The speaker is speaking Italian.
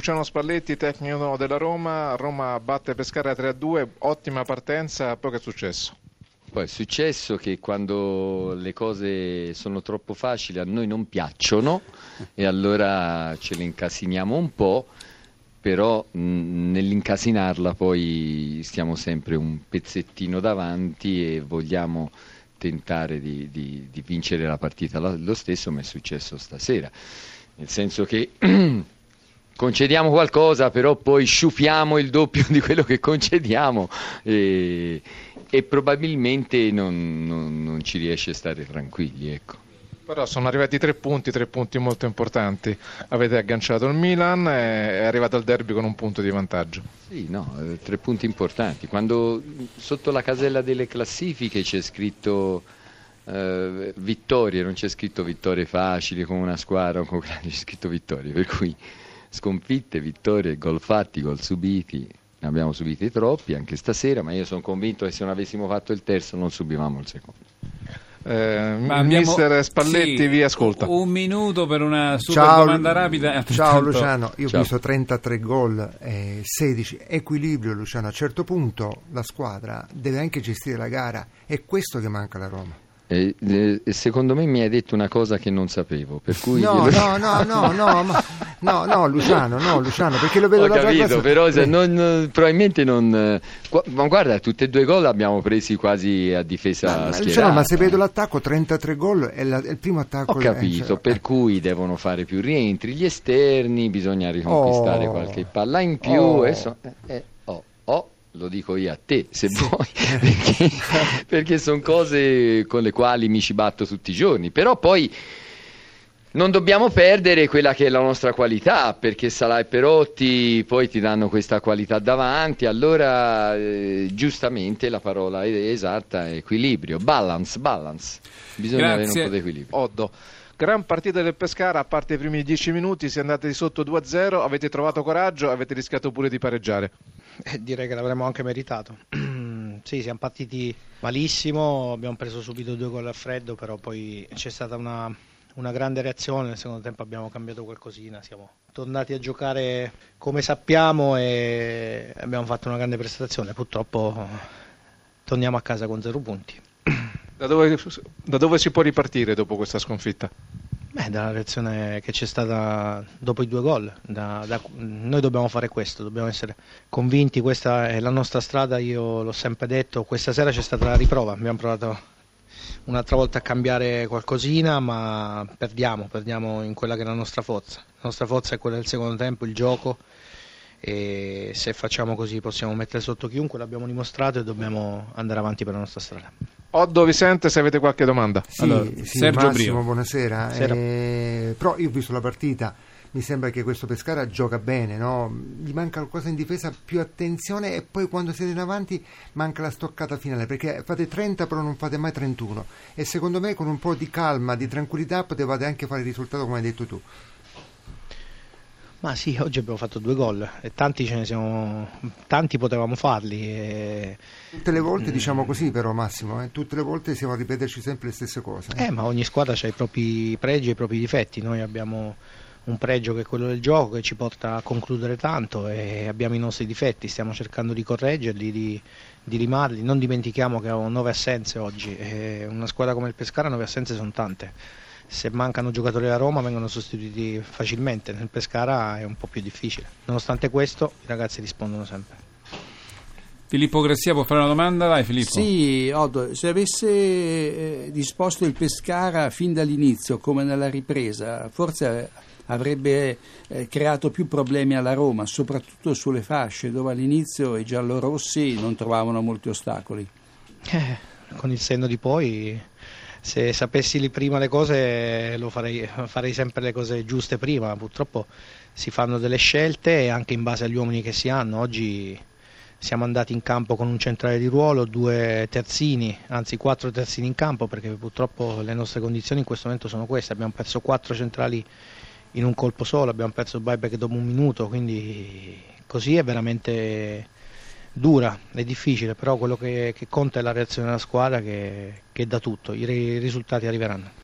Luciano Spalletti, tecnico della Roma, Roma batte Pescara 3-2, ottima partenza, poi che è successo? Poi è successo che quando le cose sono troppo facili a noi non piacciono e allora ce le incasiniamo un po', però nell'incasinarla poi stiamo sempre un pezzettino davanti e vogliamo tentare di, di, di vincere la partita. Lo stesso, ma è successo stasera, nel senso che concediamo qualcosa, però poi sciupiamo il doppio di quello che concediamo e, e probabilmente non, non, non, ci riesce a stare tranquilli. Ecco. Però sono arrivati tre punti, tre punti molto importanti. Avete agganciato il Milan è arrivato al derby con un punto di vantaggio. Sì, no, eh, tre punti importanti. Quando sotto la casella delle classifiche c'è scritto eh, vittorie, non c'è scritto vittorie facili con una squadra, con... c'è scritto vittorie, per cui sconfitte, vittorie, gol fatti, gol subiti. Ne abbiamo subiti troppi anche stasera, ma io sono convinto che se non avessimo fatto il terzo non subivamo il secondo. Eh, abbiamo, mister Spalletti sì, vi ascolta un minuto per una super ciao, domanda rapida ciao Luciano io ciao. ho visto 33 gol e 16 equilibrio Luciano a un certo punto la squadra deve anche gestire la gara è questo che manca alla Roma e, e, secondo me mi hai detto una cosa che non sapevo, per cui... No, no, no, no, no, ma, no, no, Luciano, no, Luciano, perché lo vedo Ho capito, classe... però se non, probabilmente non... Ma guarda, tutti e due gol abbiamo presi quasi a difesa ma, Luciano, ma se vedo l'attacco, 33 gol, è, la, è il primo attacco... Ho capito, cioè, per cui devono fare più rientri, gli esterni, bisogna riconquistare oh, qualche palla in più, oh. e so, eh, eh, oh, oh lo dico io a te se sì. vuoi, perché, perché sono cose con le quali mi ci batto tutti i giorni, però poi non dobbiamo perdere quella che è la nostra qualità, perché Salah e Perotti poi ti danno questa qualità davanti, allora eh, giustamente la parola esatta è equilibrio, balance, balance, bisogna Grazie. avere un po' di equilibrio. Oddo. Gran partita del Pescara, a parte i primi dieci minuti, si è andati di sotto 2-0, avete trovato coraggio, avete rischiato pure di pareggiare. Eh, direi che l'avremmo anche meritato. sì, siamo partiti malissimo, abbiamo preso subito due gol a freddo, però poi c'è stata una, una grande reazione, nel secondo tempo abbiamo cambiato qualcosina, siamo tornati a giocare come sappiamo e abbiamo fatto una grande prestazione, purtroppo torniamo a casa con zero punti. Da dove, da dove si può ripartire dopo questa sconfitta? Beh, dalla reazione che c'è stata dopo i due gol. Da, da, noi dobbiamo fare questo, dobbiamo essere convinti, questa è la nostra strada, io l'ho sempre detto, questa sera c'è stata la riprova, abbiamo provato un'altra volta a cambiare qualcosina, ma perdiamo, perdiamo in quella che è la nostra forza. La nostra forza è quella del secondo tempo, il gioco e se facciamo così possiamo mettere sotto chiunque, l'abbiamo dimostrato e dobbiamo andare avanti per la nostra strada. Oddo Vicente, se avete qualche domanda. Sì, allora, sì Sergio Massimo, Brio. buonasera. Eh, però io ho visto la partita, mi sembra che questo Pescara gioca bene, no? gli manca qualcosa in difesa, più attenzione e poi quando siete in avanti manca la stoccata finale, perché fate 30 però non fate mai 31 e secondo me con un po' di calma, di tranquillità potevate anche fare il risultato come hai detto tu. Ma sì, oggi abbiamo fatto due gol e tanti ce ne siamo, tanti potevamo farli. E... Tutte le volte diciamo così però Massimo, eh? tutte le volte siamo a ripeterci sempre le stesse cose. Eh, ma ogni squadra ha i propri pregi e i propri difetti, noi abbiamo un pregio che è quello del gioco che ci porta a concludere tanto e abbiamo i nostri difetti, stiamo cercando di correggerli, di, di limarli, non dimentichiamo che abbiamo nove assenze oggi, e una squadra come il Pescara nove assenze sono tante se mancano giocatori da Roma vengono sostituiti facilmente, nel Pescara è un po' più difficile. Nonostante questo i ragazzi rispondono sempre. Filippo Gressia può fare una domanda? Vai Filippo. Sì, Otto, se avesse eh, disposto il Pescara fin dall'inizio come nella ripresa, forse avrebbe eh, creato più problemi alla Roma, soprattutto sulle fasce dove all'inizio i giallorossi non trovavano molti ostacoli. Eh, con il senno di poi se sapessi prima le cose farei, farei sempre le cose giuste prima, purtroppo si fanno delle scelte anche in base agli uomini che si hanno. Oggi siamo andati in campo con un centrale di ruolo, due terzini, anzi quattro terzini in campo perché purtroppo le nostre condizioni in questo momento sono queste. Abbiamo perso quattro centrali in un colpo solo, abbiamo perso il buyback dopo un minuto, quindi così è veramente dura, è difficile, però quello che, che conta è la reazione della squadra che, che dà tutto, i risultati arriveranno.